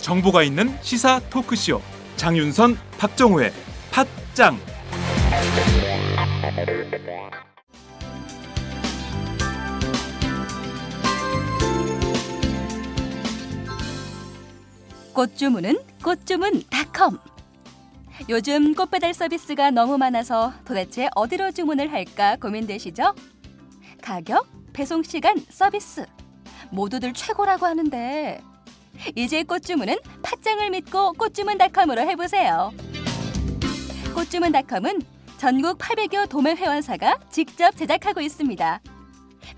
정보가 있는 시사 토크쇼. 장윤선 박정호의 팟짱. 꽃주문은 꽃주문닷컴 요즘 꽃배달 서비스가 너무 많아서 도대체 어디로 주문을 할까 고민되시죠? 가격, 배송 시간, 서비스 모두들 최고라고 하는데 이제 꽃 주문은 팥장을 믿고 꽃주문닷컴으로 해보세요. 꽃주문닷컴은 전국 800여 도매 회원사가 직접 제작하고 있습니다.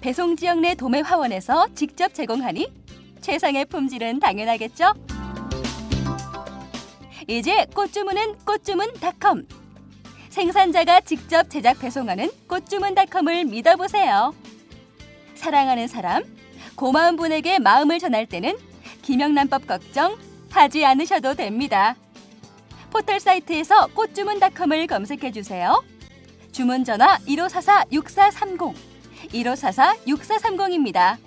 배송 지역 내 도매 화원에서 직접 제공하니 최상의 품질은 당연하겠죠? 이제 꽃주문은 꽃주문닷컴. 생산자가 직접 제작 배송하는 꽃주문닷컴을 믿어보세요. 사랑하는 사람, 고마운 분에게 마음을 전할 때는 김영란법 걱정 하지 않으셔도 됩니다. 포털 사이트에서 꽃주문닷컴을 검색해 주세요. 주문 전화 1544-6430, 1544-6430입니다.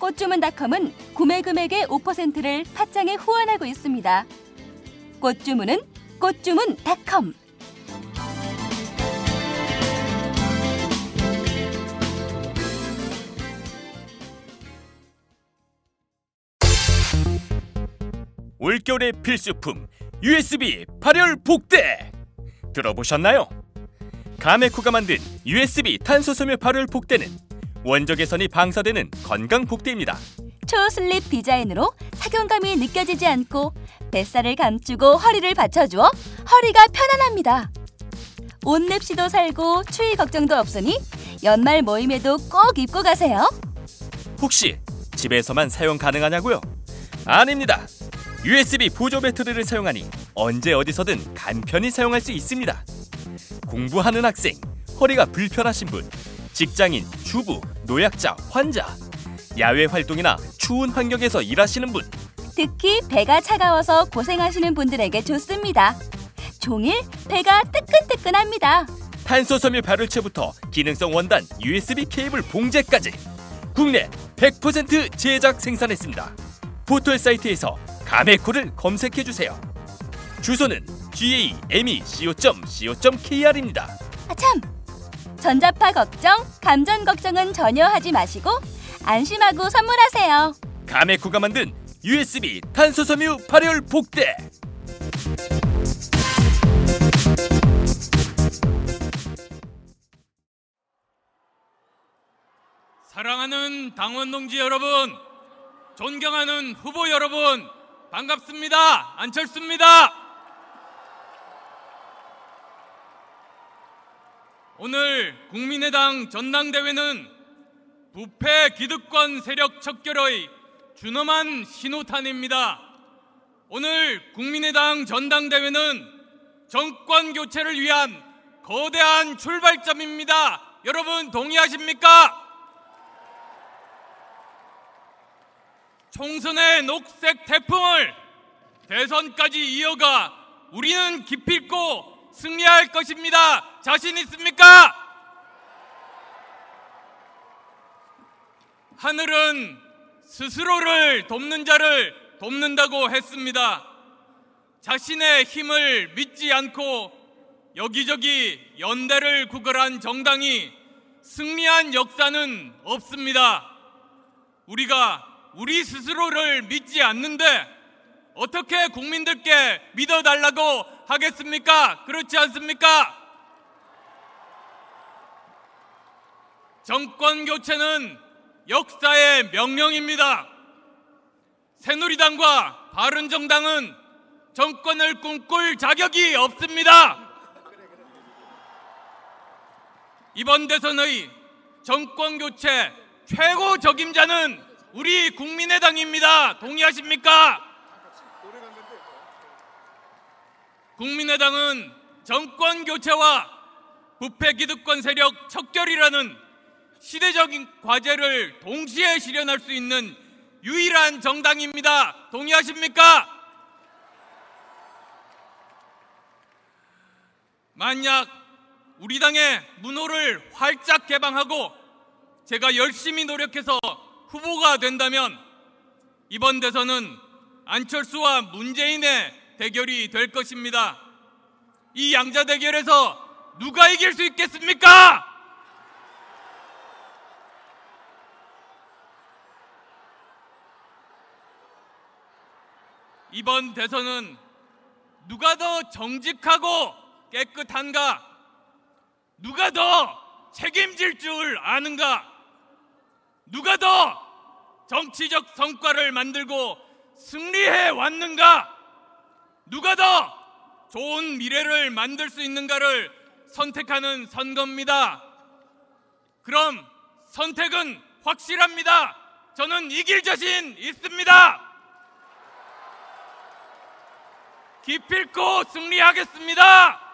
꽃주문닷컴은 구매 금액의 5%를 팥장에 후원하고 있습니다. 꽃주문은 꽃주문닷컴. 올겨울의 필수품 USB 발열 복대 들어보셨나요? 가메코가 만든 USB 탄소 섬유 발열 복대는 원적 개선이 방사되는 건강 복대입니다. 초슬립 디자인으로 착용감이 느껴지지 않고 뱃살을 감추고 허리를 받쳐주어 허리가 편안합니다. 옷lep시도 살고 추위 걱정도 없으니 연말 모임에도 꼭 입고 가세요. 혹시 집에서만 사용 가능하냐고요? 아닙니다. USB 보조 배터리를 사용하니 언제 어디서든 간편히 사용할 수 있습니다. 공부하는 학생, 허리가 불편하신 분, 직장인, 주부, 노약자, 환자, 야외 활동이나 추운 환경에서 일하시는 분, 특히 배가 차가워서 고생하시는 분들에게 좋습니다. 종일 배가 뜨끈뜨끈합니다. 탄소 섬유 발열체부터 기능성 원단 USB 케이블 봉제까지 국내 100% 제작 생산했습니다. 포털 사이트에서 가메코를 검색해 주세요. 주소는 gamec.co.kr입니다. 아 참! 전자파 걱정, 감전 걱정은 전혀 하지 마시고 안심하고 선물하세요. 가메코가 만든 USB 탄소 섬유 발열 복대. 사랑하는 당원 동지 여러분, 존경하는 후보 여러분, 반갑습니다. 안철수입니다. 오늘 국민의당 전당대회는 부패 기득권 세력 척결의 준엄한 신호탄입니다. 오늘 국민의당 전당대회는 정권 교체를 위한 거대한 출발점입니다. 여러분 동의하십니까? 총선의 녹색 태풍을 대선까지 이어가 우리는 기필코 승리할 것입니다. 자신 있습니까? 하늘은 스스로를 돕는 자를 돕는다고 했습니다. 자신의 힘을 믿지 않고 여기저기 연대를 구걸한 정당이 승리한 역사는 없습니다. 우리가 우리 스스로를 믿지 않는데 어떻게 국민들께 믿어달라고 하겠습니까? 그렇지 않습니까? 정권 교체는 역사의 명령입니다. 새누리당과 바른정당은 정권을 꿈꿀 자격이 없습니다. 이번 대선의 정권 교체 최고 적임자는 우리 국민의당입니다. 동의하십니까? 국민의당은 정권 교체와 부패 기득권 세력 척결이라는 시대적인 과제를 동시에 실현할 수 있는 유일한 정당입니다. 동의하십니까? 만약 우리 당의 문호를 활짝 개방하고 제가 열심히 노력해서 후보가 된다면 이번 대선은 안철수와 문재인의 대결이 될 것입니다. 이 양자 대결에서 누가 이길 수 있겠습니까? 이번 대선은 누가 더 정직하고 깨끗한가? 누가 더 책임질 줄 아는가? 누가 더 정치적 성과를 만들고 승리해 왔는가? 누가 더 좋은 미래를 만들 수 있는가를 선택하는 선거입니다. 그럼 선택은 확실합니다. 저는 이길 자신 있습니다. 기필코 승리하겠습니다.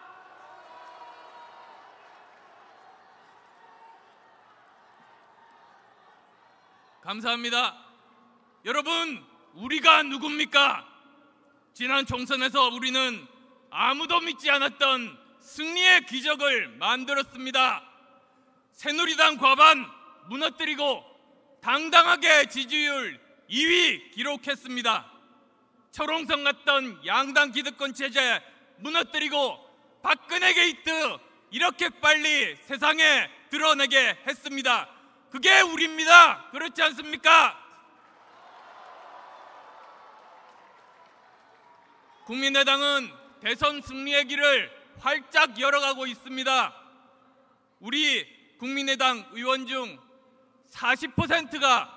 감사합니다. 여러분, 우리가 누굽니까? 지난 총선에서 우리는 아무도 믿지 않았던 승리의 기적을 만들었습니다. 새누리당 과반 무너뜨리고 당당하게 지지율 2위 기록했습니다. 철옹성 같던 양당 기득권 체제 무너뜨리고 박근혜 게이트 이렇게 빨리 세상에 드러내게 했습니다. 그게 우리입니다. 그렇지 않습니까? 국민의당은 대선 승리의 길을 활짝 열어가고 있습니다. 우리 국민의당 의원 중 40%가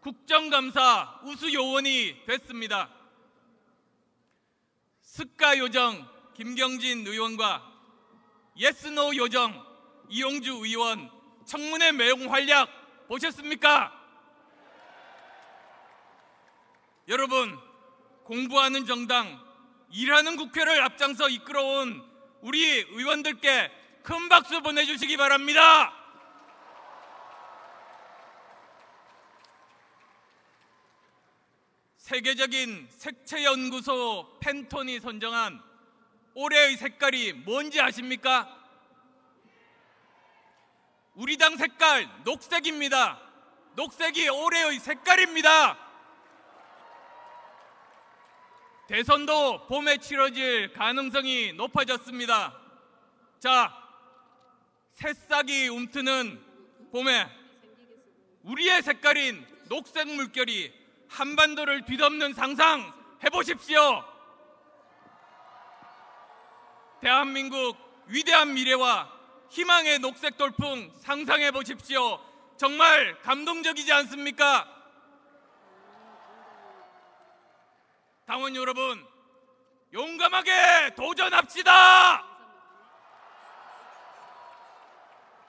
국정감사 우수 요원이 됐습니다. 스카 요정 김경진 의원과 예스노 요정 이용주 의원 청문회 매용 활약 보셨습니까? 여러분 공부하는 정당 일하는 국회를 앞장서 이끌어온 우리 의원들께 큰 박수 보내주시기 바랍니다. 세계적인 색채 연구소 팬톤이 선정한 올해의 색깔이 뭔지 아십니까? 우리 당 색깔 녹색입니다. 녹색이 올해의 색깔입니다. 대선도 봄에 치러질 가능성이 높아졌습니다. 자, 새싹이 움트는 봄에 우리의 색깔인 녹색 물결이 한반도를 뒤덮는 상상 해보십시오. 대한민국 위대한 미래와 희망의 녹색 돌풍 상상해 보십시오. 정말 감동적이지 않습니까? 당원 여러분, 용감하게 도전합시다!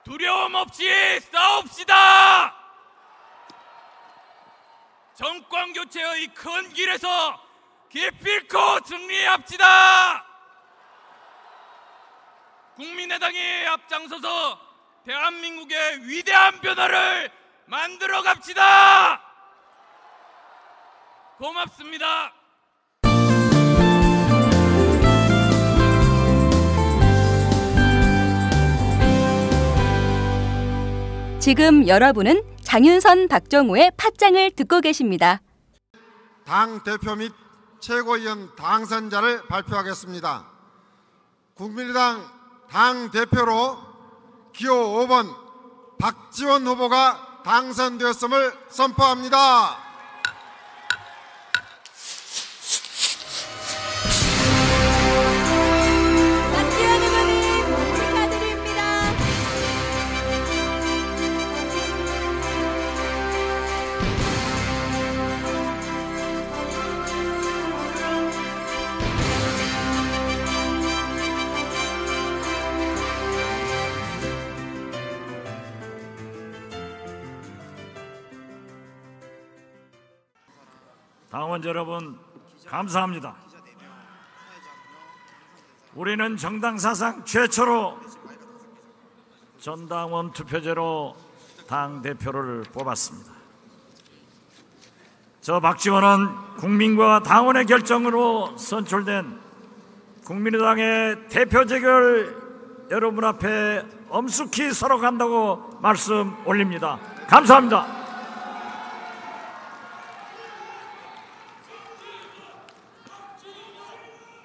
두려움 없이 싸웁시다! 정권 교체의 큰 길에서 기필코 승리합시다! 국민의당이 앞장서서 대한민국의 위대한 변화를 만들어 갑시다! 고맙습니다. 지금 여러분은 장윤선 박정우의 팟짱을 듣고 계십니다. 당 대표 및 최고위원 당선자를 발표하겠습니다. 국민의당 당 대표로 기호 5번 박지원 후보가 당선되었음을 선포합니다. 당원 여러분 감사합니다. 우리는 정당 사상 최초로 전당원 투표제로 당 대표를 뽑았습니다. 저 박지원은 국민과 당원의 결정으로 선출된 국민의당의 대표직을 여러분 앞에 엄숙히 서러 간다고 말씀 올립니다. 감사합니다.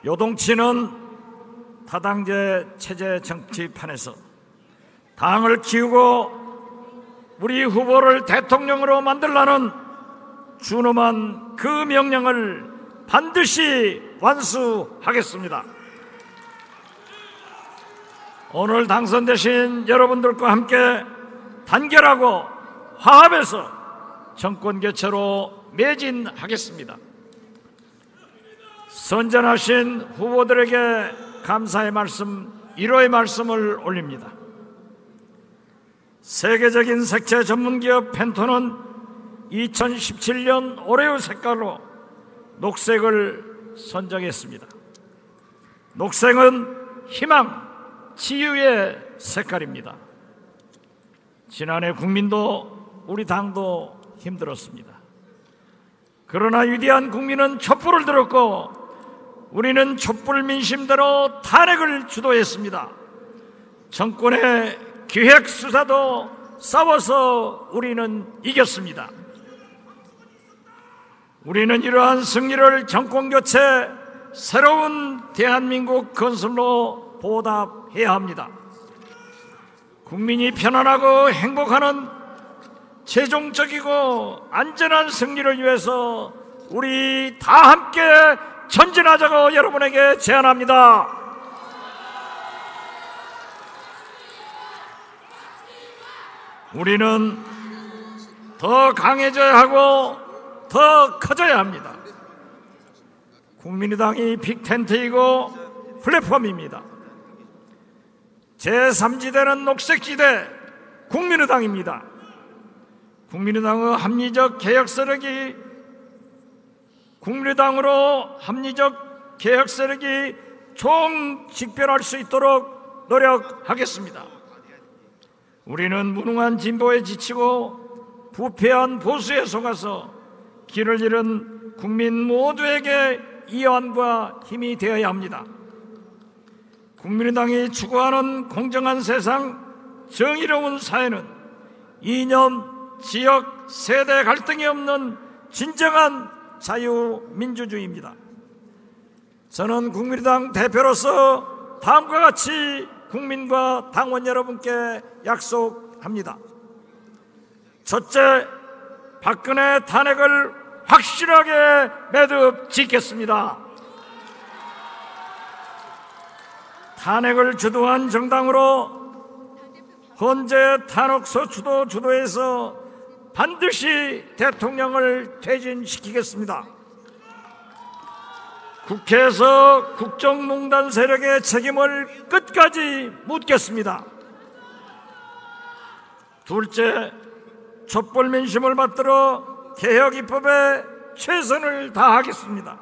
요동치는 다당제 체제 정치판에서 당을 키우고 우리 후보를 대통령으로 만들라는 준엄한 그 명령을 반드시 완수하겠습니다. 오늘 당선되신 여러분들과 함께 단결하고 화합해서 정권 교체로 매진하겠습니다. 선전하신 후보들에게 감사의 말씀, 위로의 말씀을 올립니다. 세계적인 색채 전문기업 펜토는 2017년 올해의 색깔로 녹색을 선정했습니다. 녹색은 희망, 치유의 색깔입니다. 지난해 국민도 우리 당도 힘들었습니다. 그러나 위대한 국민은 촛불을 들었고 우리는 촛불 민심대로 탄핵을 주도했습니다. 정권의 기획 수사도 싸워서 우리는 이겼습니다. 우리는 이러한 승리를 정권 교체 새로운 대한민국 건설로 보답해야 합니다. 국민이 편안하고 행복하는 최종적이고 안전한 승리를 위해서 우리 다 함께 전진하자고 여러분에게 제안합니다. 우리는 더 강해져야 하고 더 커져야 합니다. 국민의당이 빅텐트이고 플랫폼입니다. 제3지대는 녹색지대 국민의당입니다. 국민의당의 합리적 개혁 세력이 국민의당으로 합리적 개혁 세력이 총직별할 수 있도록 노력하겠습니다. 우리는 무능한 진보에 지치고 부패한 보수에 속아서 길을 잃은 국민 모두에게 이완과 힘이 되어야 합니다. 국민의당이 추구하는 공정한 세상, 정의로운 사회는 이념, 지역, 세대 갈등이 없는 진정한 자유민주주의입니다. 저는 국민의당 대표로서 다음과 같이 국민과 당원 여러분께 약속합니다. 첫째, 박근혜 탄핵을 확실하게 매듭 짓겠습니다. 탄핵을 주도한 정당으로 헌재 탄핵소 주도 주도해서 반드시 대통령을 퇴진시키겠습니다. 국회에서 국정농단 세력의 책임을 끝까지 묻겠습니다. 둘째, 촛불 민심을 받들어 개혁 입법에 최선을 다하겠습니다.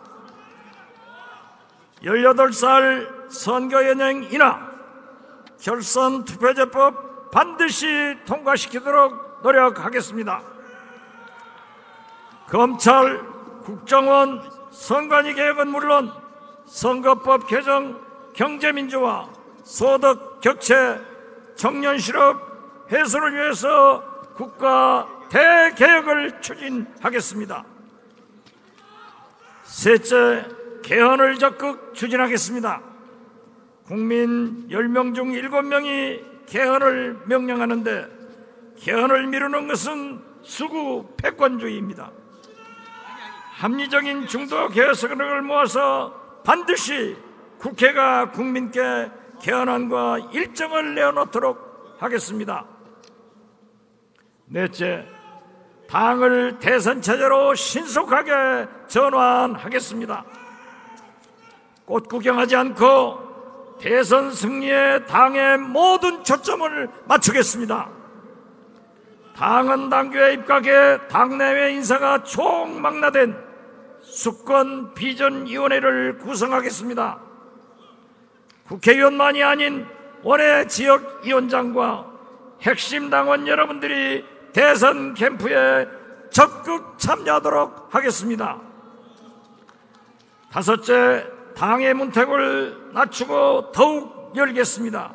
18살 선거연행 인하, 결선 투표제법 반드시 통과시키도록 노력하겠습니다. 검찰, 국정원, 선관위 개혁은 물론 선거법 개정, 경제민주화, 소득 격체, 청년 실업 해소를 위해서 국가 대개혁을 추진하겠습니다. 셋째, 개헌을 적극 추진하겠습니다. 국민 10명 중 7명이 개헌을 명령하는데 개헌을 미루는 것은 수구 패권주의입니다. 합리적인 중도 개혁을 모아서 반드시 국회가 국민께 개헌안과 일정을 내어놓도록 하겠습니다. 넷째, 당을 대선 체제로 신속하게 전환하겠습니다. 꽃 구경하지 않고 대선 승리에 당의 모든 초점을 맞추겠습니다. 당은 당규에 입각해 당내외 인사가 총망라된 수권 비전위원회를 구성하겠습니다. 국회의원만이 아닌 원외 지역위원장과 핵심 당원 여러분들이 대선 캠프에 적극 참여하도록 하겠습니다. 다섯째, 당의 문턱을 낮추고 더욱 열겠습니다.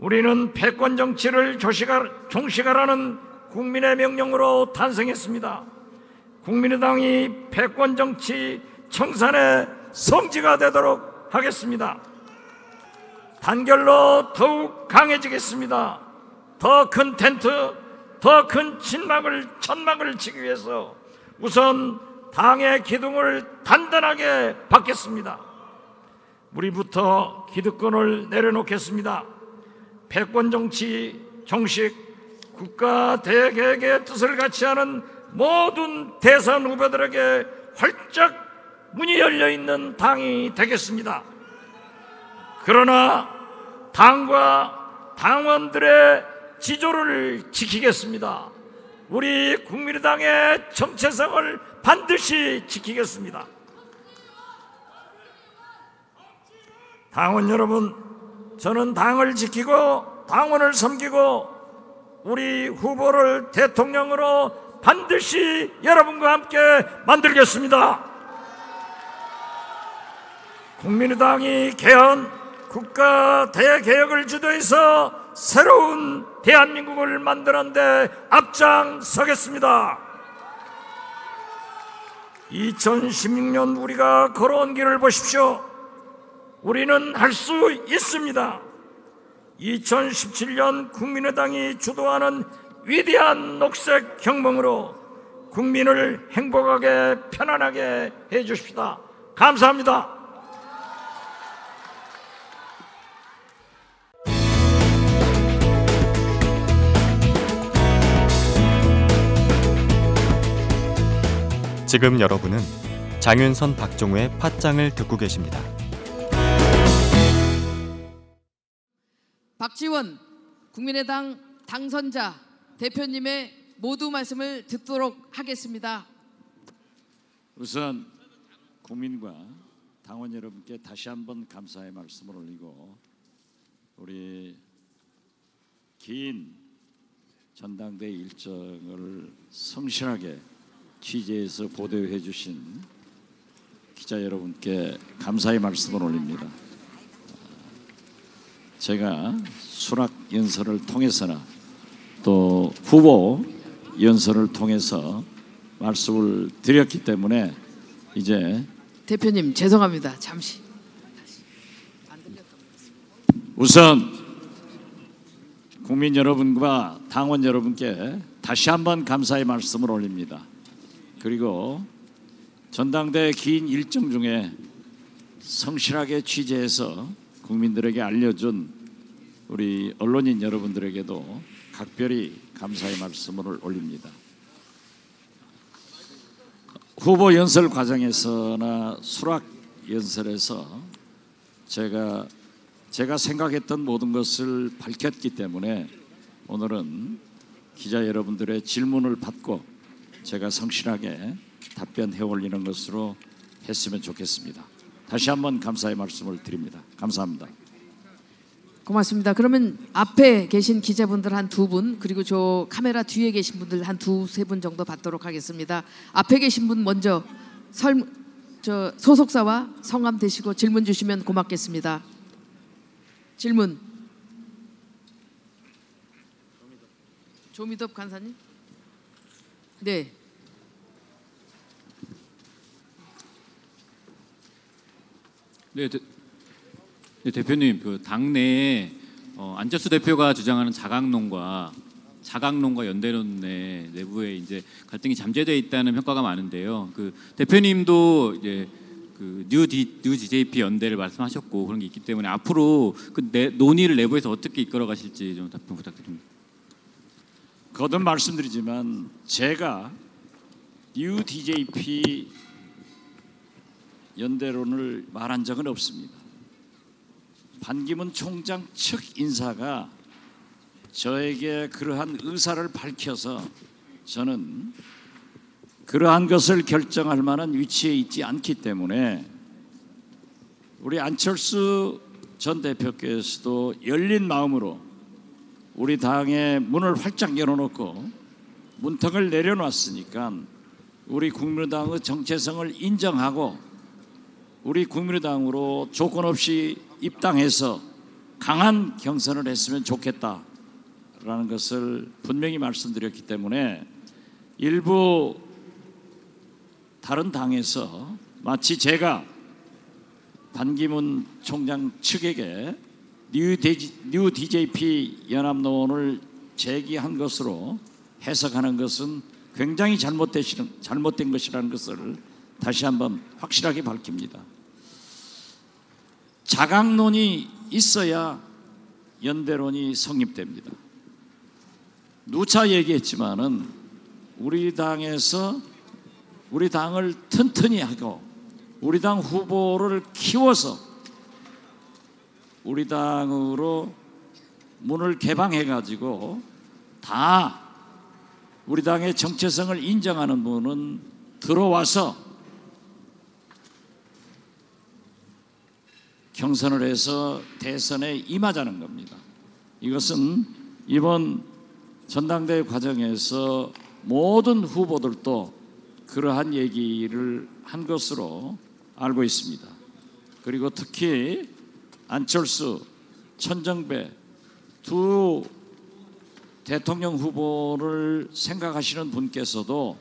우리는 패권 정치를 종식하라는 국민의 명령으로 탄생했습니다. 국민의당이 패권 정치 청산의 성지가 되도록 하겠습니다. 단결로 더욱 강해지겠습니다. 더 큰 텐트, 더 큰 진막을 천막을 치기 위해서 우선 당의 기둥을 단단하게 받겠습니다. 우리부터 기득권을 내려놓겠습니다. 패권 정치 정식 국가 대계획의 뜻을 같이 하는 모든 대선 후보들에게 활짝 문이 열려 있는 당이 되겠습니다. 그러나 당과 당원들의 지조를 지키겠습니다. 우리 국민의당의 정체성을 반드시 지키겠습니다. 당원 여러분, 저는 당을 지키고 당원을 섬기고 우리 후보를 대통령으로 반드시 여러분과 함께 만들겠습니다. 국민의당이 개헌 국가 대개혁을 주도해서 새로운 대한민국을 만드는데 앞장서겠습니다. 2016년 우리가 걸어온 길을 보십시오. 우리는 할 수 있습니다. 2017년 국민의당이 주도하는 위대한 녹색 혁명으로 국민을 행복하게 편안하게 해 주십시다. 감사합니다. 지금 여러분은 장윤선 박종우의 팟짱을 듣고 계십니다. 박지원 국민의당 당선자 대표님의 모두 말씀을 듣도록 하겠습니다. 우선 국민과 당원 여러분께 다시 한번 감사의 말씀을 올리고 우리 긴 전당대 일정을 성실하게 취재해서 보도해 주신 기자 여러분께 감사의 말씀을 올립니다. 제가 수락 연설을 통해서나 또 후보 연설을 통해서 말씀을 드렸기 때문에 이제 대표님 죄송합니다. 잠시. 우선 국민 여러분과 당원 여러분께 다시 한번 감사의 말씀을 올립니다. 그리고 전당대 긴 일정 중에 성실하게 취재해서 국민들에게 알려준 우리 언론인 여러분들에게도 각별히 감사의 말씀을 올립니다. 후보 연설 과정에서나 수락 연설에서 제가 제가 생각했던 모든 것을 밝혔기 때문에 오늘은 기자 여러분들의 질문을 받고 제가 성실하게 답변해 올리는 것으로 했으면 좋겠습니다. 다시 한번 감사의 말씀을 드립니다. 감사합니다. 고맙습니다. 그러면 앞에 계신 기자분들 한 두 분, 그리고 저 카메라 뒤에 계신 분들 한 두 세 분 정도 받도록 하겠습니다. 앞에 계신 분 먼저 설, 저 소속사와 성함 대시고 질문 주시면 고맙겠습니다. 질문. 조미덕 간사님. 네. 네, 대, 네, 대표님 그 당내에 어, 안철수 대표가 주장하는 자강론과 자강론과 연대론 내 내부에 이제 갈등이 잠재되어 있다는 평가가 많은데요. 그 대표님도 이제 그 new, new DJP 연대를 말씀하셨고 그런 게 있기 때문에 앞으로 그 내, 논의를 내부에서 어떻게 이끌어 가실지 좀 답변 부탁드립니다. 거듭 말씀드리지만 제가 new DJP 연대론을 말한 적은 없습니다. 반기문 총장 측 인사가 저에게 그러한 의사를 밝혀서 저는 그러한 것을 결정할 만한 위치에 있지 않기 때문에 우리 안철수 전 대표께서도 열린 마음으로 우리 당의 문을 활짝 열어놓고 문턱을 내려놨으니까 우리 국민당의 정체성을 인정하고 우리 국민의당으로 조건 없이 입당해서 강한 경선을 했으면 좋겠다라는 것을 분명히 말씀드렸기 때문에 일부 다른 당에서 마치 제가 반기문 총장 측에게 new, 데지, new DJP 연합론을 제기한 것으로 해석하는 것은 굉장히 잘못된 것이라는 것을 다시 한번 확실하게 밝힙니다. 자강론이 있어야 연대론이 성립됩니다. 누차 얘기했지만은 우리 당에서 우리 당을 튼튼히 하고 우리 당 후보를 키워서 우리 당으로 문을 개방해 가지고 다 우리 당의 정체성을 인정하는 분은 들어와서 경선을 해서 대선에 임하자는 겁니다. 이것은 이번 전당대회 과정에서 모든 후보들도 그러한 얘기를 한 것으로 알고 있습니다. 그리고 특히 안철수, 천정배 두 대통령 후보를 생각하시는 분께서도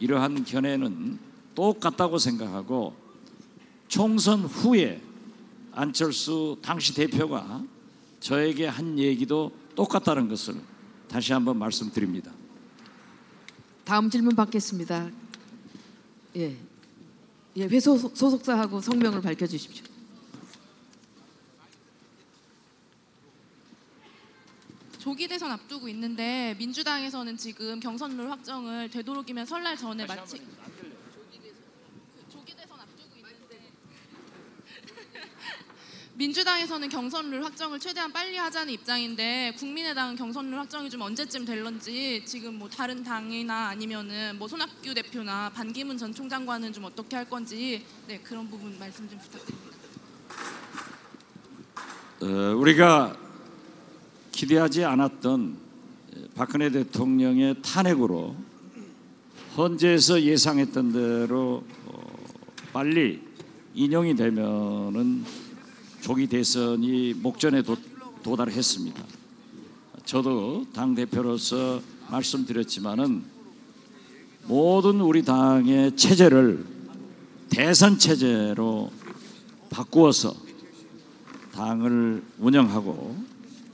이러한 견해는 똑같다고 생각하고 총선 후에 안철수 당시 대표가 저에게 한 얘기도 똑같다는 것을 다시 한번 말씀드립니다. 다음 질문 받겠습니다. 예, 예 회소 소속사하고 성명을 밝혀 주십시오. 조기 대선 앞두고 있는데 민주당에서는 지금 경선룰 확정을 되도록이면 설날 전에 마치 그 조기 대선 앞두고 있는데 민주당에서는 경선룰 확정을 최대한 빨리 하자는 입장인데 국민의당은 경선룰 확정이 좀 언제쯤 될런지 지금 뭐 다른 당이나 아니면은 뭐 손학규 대표나 반기문 전 총장과는 좀 어떻게 할 건지 네 그런 부분 말씀 좀 부탁드립니다. 어, 우리가 기대하지 않았던 박근혜 대통령의 탄핵으로 헌재에서 예상했던 대로 어, 빨리 인용이 되면은 조기 대선이 목전에 도, 도달했습니다. 저도 당 대표로서 말씀드렸지만은 모든 우리 당의 체제를 대선 체제로 바꾸어서 당을 운영하고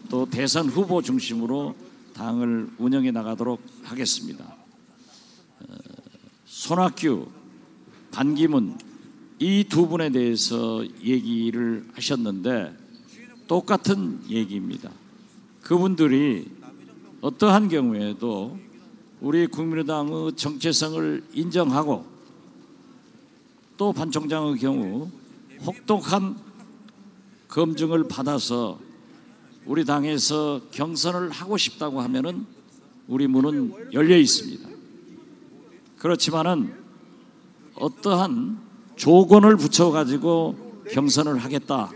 또 대선 후보 중심으로 당을 운영해 나가도록 하겠습니다. 어, 손학규, 반기문 이 두 분에 대해서 얘기를 하셨는데 똑같은 얘기입니다. 그분들이 어떠한 경우에도 우리 국민의당의 정체성을 인정하고 또 반 총장의 경우 혹독한 검증을 받아서 우리 당에서 경선을 하고 싶다고 하면은 우리 문은 열려 있습니다. 그렇지만은 어떠한 조건을 붙여 가지고 경선을 하겠다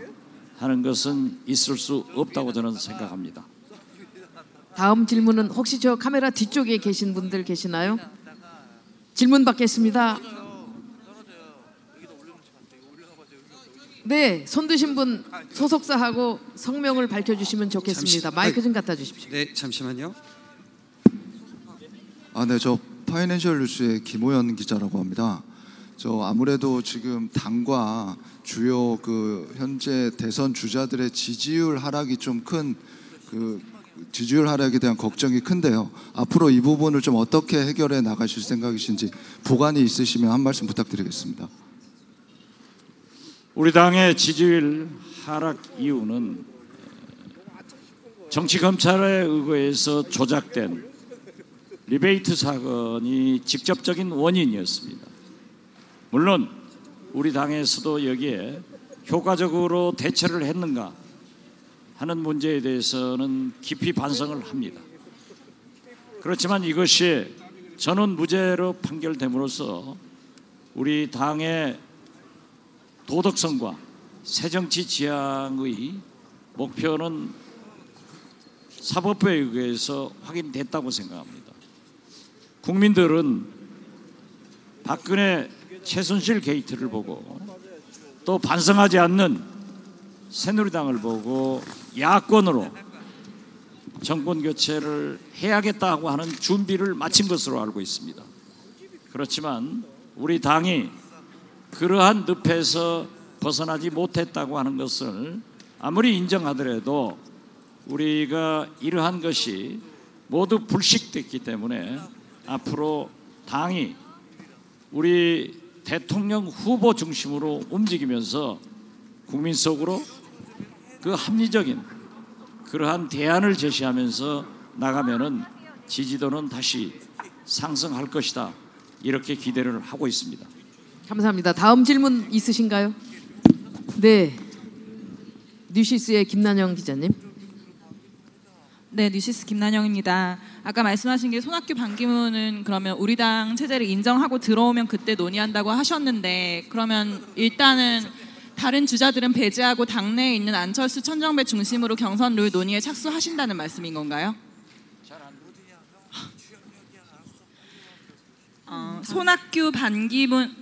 하는 것은 있을 수 없다고 저는 생각합니다. 다음 질문은 혹시 저 카메라 뒤쪽에 계신 분들 계시나요? 질문 받겠습니다. 네, 손 드신 분 소속사하고 성명을 밝혀주시면 좋겠습니다. 잠시- 마이크 좀 갖다 주십시오. 네, 잠시만요. 아, 네, 저 파이낸셜 뉴스의 김호연 기자라고 합니다. 저 아무래도 지금 당과 주요 그 현재 대선 주자들의 지지율 하락이 좀 큰 그 지지율 하락에 대한 걱정이 큰데요. 앞으로 이 부분을 좀 어떻게 해결해 나가실 생각이신지 보관이 있으시면 한 말씀 부탁드리겠습니다. 우리 당의 지지율 하락 이유는 정치 검찰에 의거해서 조작된 리베이트 사건이 직접적인 원인이었습니다. 물론 우리 당에서도 여기에 효과적으로 대처를 했는가 하는 문제에 대해서는 깊이 반성을 합니다. 그렇지만 이것이 전원 무죄로 판결됨으로써 우리 당의 도덕성과 새정치 지향의 목표는 사법부에 의해서 확인됐다고 생각합니다. 국민들은 박근혜 최순실 게이트를 보고 또 반성하지 않는 새누리당을 보고 야권으로 정권 교체를 해야겠다고 하는 준비를 마친 것으로 알고 있습니다. 그렇지만 우리 당이 그러한 늪에서 벗어나지 못했다고 하는 것을 아무리 인정하더라도 우리가 이러한 것이 모두 불식됐기 때문에 앞으로 당이 우리 대통령 후보 중심으로 움직이면서 국민 속으로 그 합리적인 그러한 대안을 제시하면서 나가면은 지지도는 다시 상승할 것이다. 이렇게 기대를 하고 있습니다. 감사합니다. 다음 질문 있으신가요? 네. 뉴시스의 김난영 기자님. 네, 뉴시스 김난영입니다. 아까 말씀하신 게 손학규 반기문은 그러면 우리 당 체제를 인정하고 들어오면 그때 논의한다고 하셨는데 그러면 일단은 다른 주자들은 배제하고 당내에 있는 안철수 천정배 중심으로 경선 룰 논의에 착수하신다는 말씀인 건가요? 어, 손학규 반기문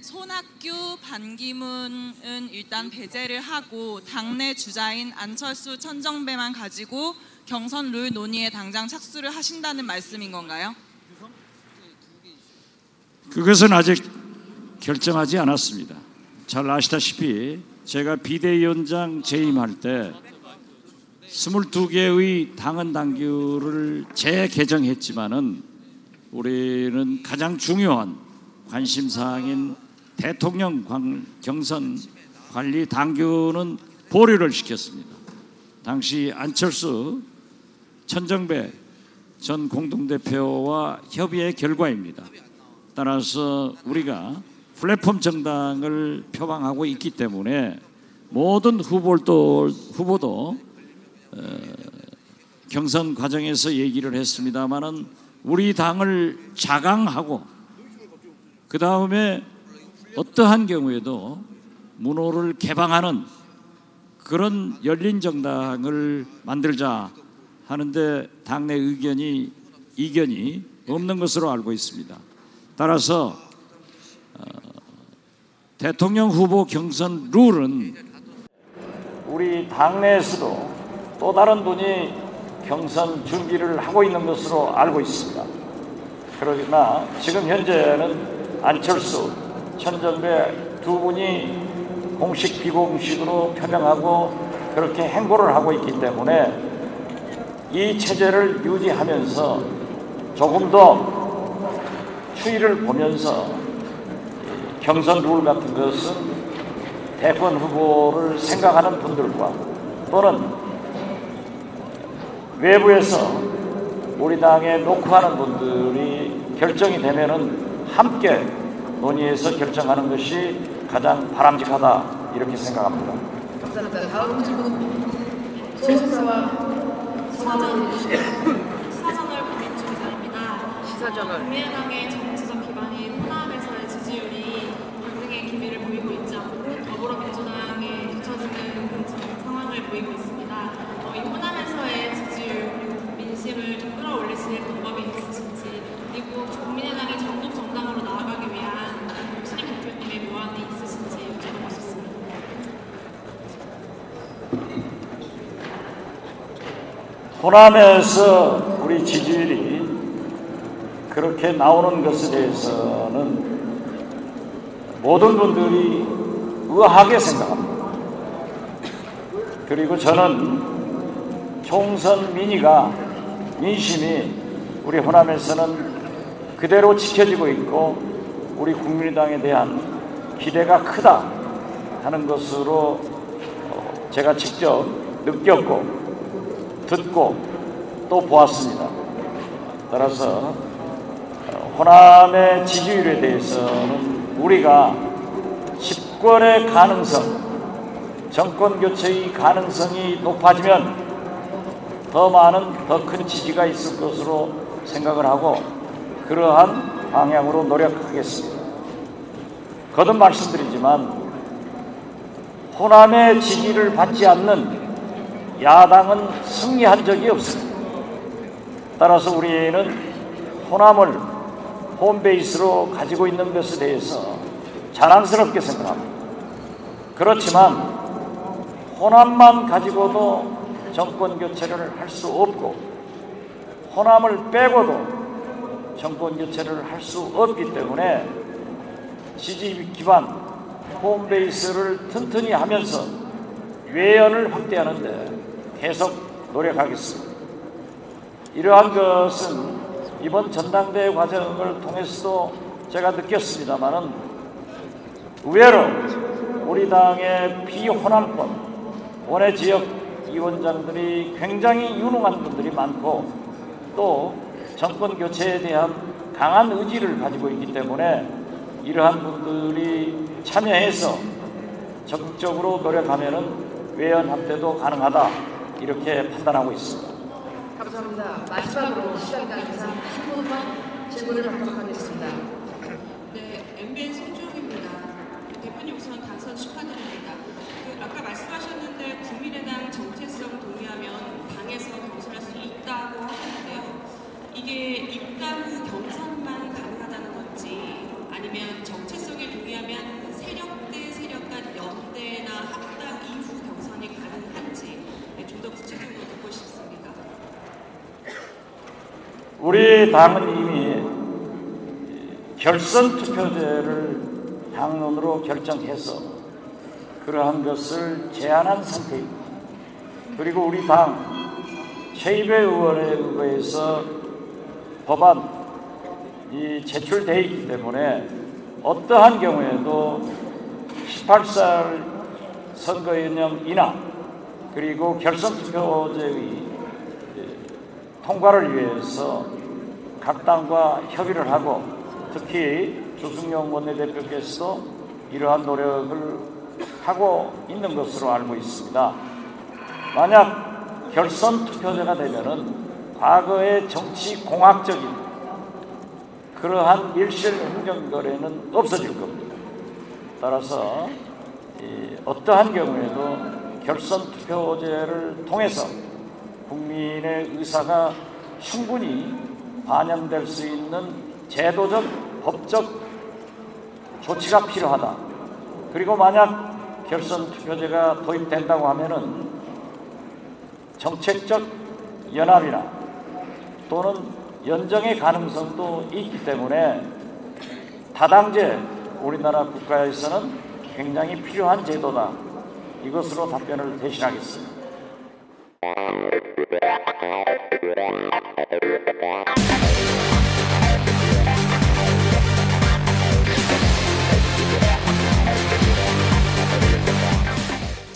손학규 반기문은 일단 배제를 하고 당내 주자인 안철수 천정배만 가지고 경선 룰 논의에 당장 착수를 하신다는 말씀인 건가요? 그것은 아직 결정하지 않았습니다. 잘 아시다시피 제가 비대위원장 재임할 때 22개의 당헌 당규를 재개정했지만은 우리는 가장 중요한 관심 사항인 대통령 관- 경선 관리 당규는 보류를 시켰습니다. 당시 안철수 천정배 전 공동대표와 협의의 결과입니다. 따라서 우리가 플랫폼 정당을 표방하고 있기 때문에 모든 후보도 후보도 어, 경선 과정에서 얘기를 했습니다마는 우리 당을 자강하고 그 다음에 어떠한 경우에도 문호를 개방하는 그런 열린 정당을 만들자 하는데 당내 의견이 이견이 없는 것으로 알고 있습니다. 따라서 어, 대통령 후보 경선 룰은 우리 당내에서도 또 다른 분이 경선 준비를 하고 있는 것으로 알고 있습니다. 그러나 지금 현재는 안철수, 천정배 두 분이 공식 비공식으로 표명하고 그렇게 행보를 하고 있기 때문에 이 체제를 유지하면서 조금 더 추이를 보면서 경선 룰 같은 것은 대권 후보를 생각하는 분들과 또는 외부에서 우리 당에 녹화하는 분들이 결정이 되면은 함께 논의해서 결정하는 것이 가장 바람직하다 이렇게 생각합니다. 감사합니다. 다음 질문 소속사와 사전 사전을 고민 중입니다. 시사전을. 국민의당의 정치적 기반인 호남에서의 지지율이 반등의 기미를 보이고 있지 않고 더불어민주당에 뒤처지는 지금 상황을 보이고 있습니다. 어, 이 호남에서의 지지율 그리고 민심을 좀 끌어올리실 방법이 있으신지 그리고 국민의당이 전국 정당으로 나아가기 위한 신임 대표님의 모안이 있으신지 여쭤보고 싶습니다. 호남에서 우리 지지율이 그렇게 나오는 것에 대해서는 모든 분들이 의아하게 생각합니다. 그리고 저는 총선 민의가 민심이 우리 호남에서는 그대로 지켜지고 있고 우리 국민의당에 대한 기대가 크다 하는 것으로 어, 제가 직접 느꼈고 듣고 또 보았습니다. 따라서 어, 호남의 지지율에 대해서는 우리가 집권의 가능성, 정권 교체의 가능성이 높아지면 더 많은 더 큰 지지가 있을 것으로 생각을 하고 그러한 방향으로 노력하겠습니다. 거듭 말씀드리지만 호남의 지지를 받지 않는 야당은 승리한 적이 없습니다. 따라서 우리는 호남을 홈베이스로 가지고 있는 것에 대해서 자랑스럽게 생각합니다. 그렇지만 호남만 가지고도 정권 교체를 할 수 없고 호남을 빼고도 정권 교체를 할 수 없기 때문에 지지 기반 홈베이스를 튼튼히 하면서 외연을 확대하는데 계속 노력하겠습니다. 이러한 것은 이번 전당대회 과정을 통해서도 제가 느꼈습니다마는 의외로 우리 당의 비호남권 원외 지역 위원장들이 굉장히 유능한 분들이 많고 또 정권 교체에 대한 강한 의지를 가지고 있기 때문에 이러한 분들이 참여해서 적극적으로 노력하면은 외연 확대도 가능하다 이렇게 판단하고 있습니다. 감사합니다. 마지막으로 시간당 이상 한 분만 질문을 받도록 하겠습니다. 네, MBN 손주입니다. 대표님 우선 당선 축하드립니다. 그 아까 말씀하셨는데 국민의당 정체 우리 당은 이미 결선 투표제를 당론으로 결정해서 그러한 것을 제안한 상태입니다. 그리고 우리 당 최입의 의원에 의해서 법안이 제출돼 있기 때문에 어떠한 경우에도 18살 선거연령 인하 그리고 결선 투표제의 통과를 위해서 각 당과 협의를 하고 특히 조승용 원내대표께서도 이러한 노력을 하고 있는 것으로 알고 있습니다. 만약 결선 투표제가 되면은 과거의 정치 공학적인 그러한 밀실 행정거래는 없어질 겁니다. 따라서 이 어떠한 경우에도 결선 투표제를 통해서 국민의 의사가 충분히 반영될 수 있는 제도적, 법적 조치가 필요하다. 그리고 만약 결선 투표제가 도입된다고 하면은 정책적 연합이나 또는 연정의 가능성도 있기 때문에 다당제 우리나라 국가에서는 굉장히 필요한 제도다. 이것으로 답변을 대신하겠습니다.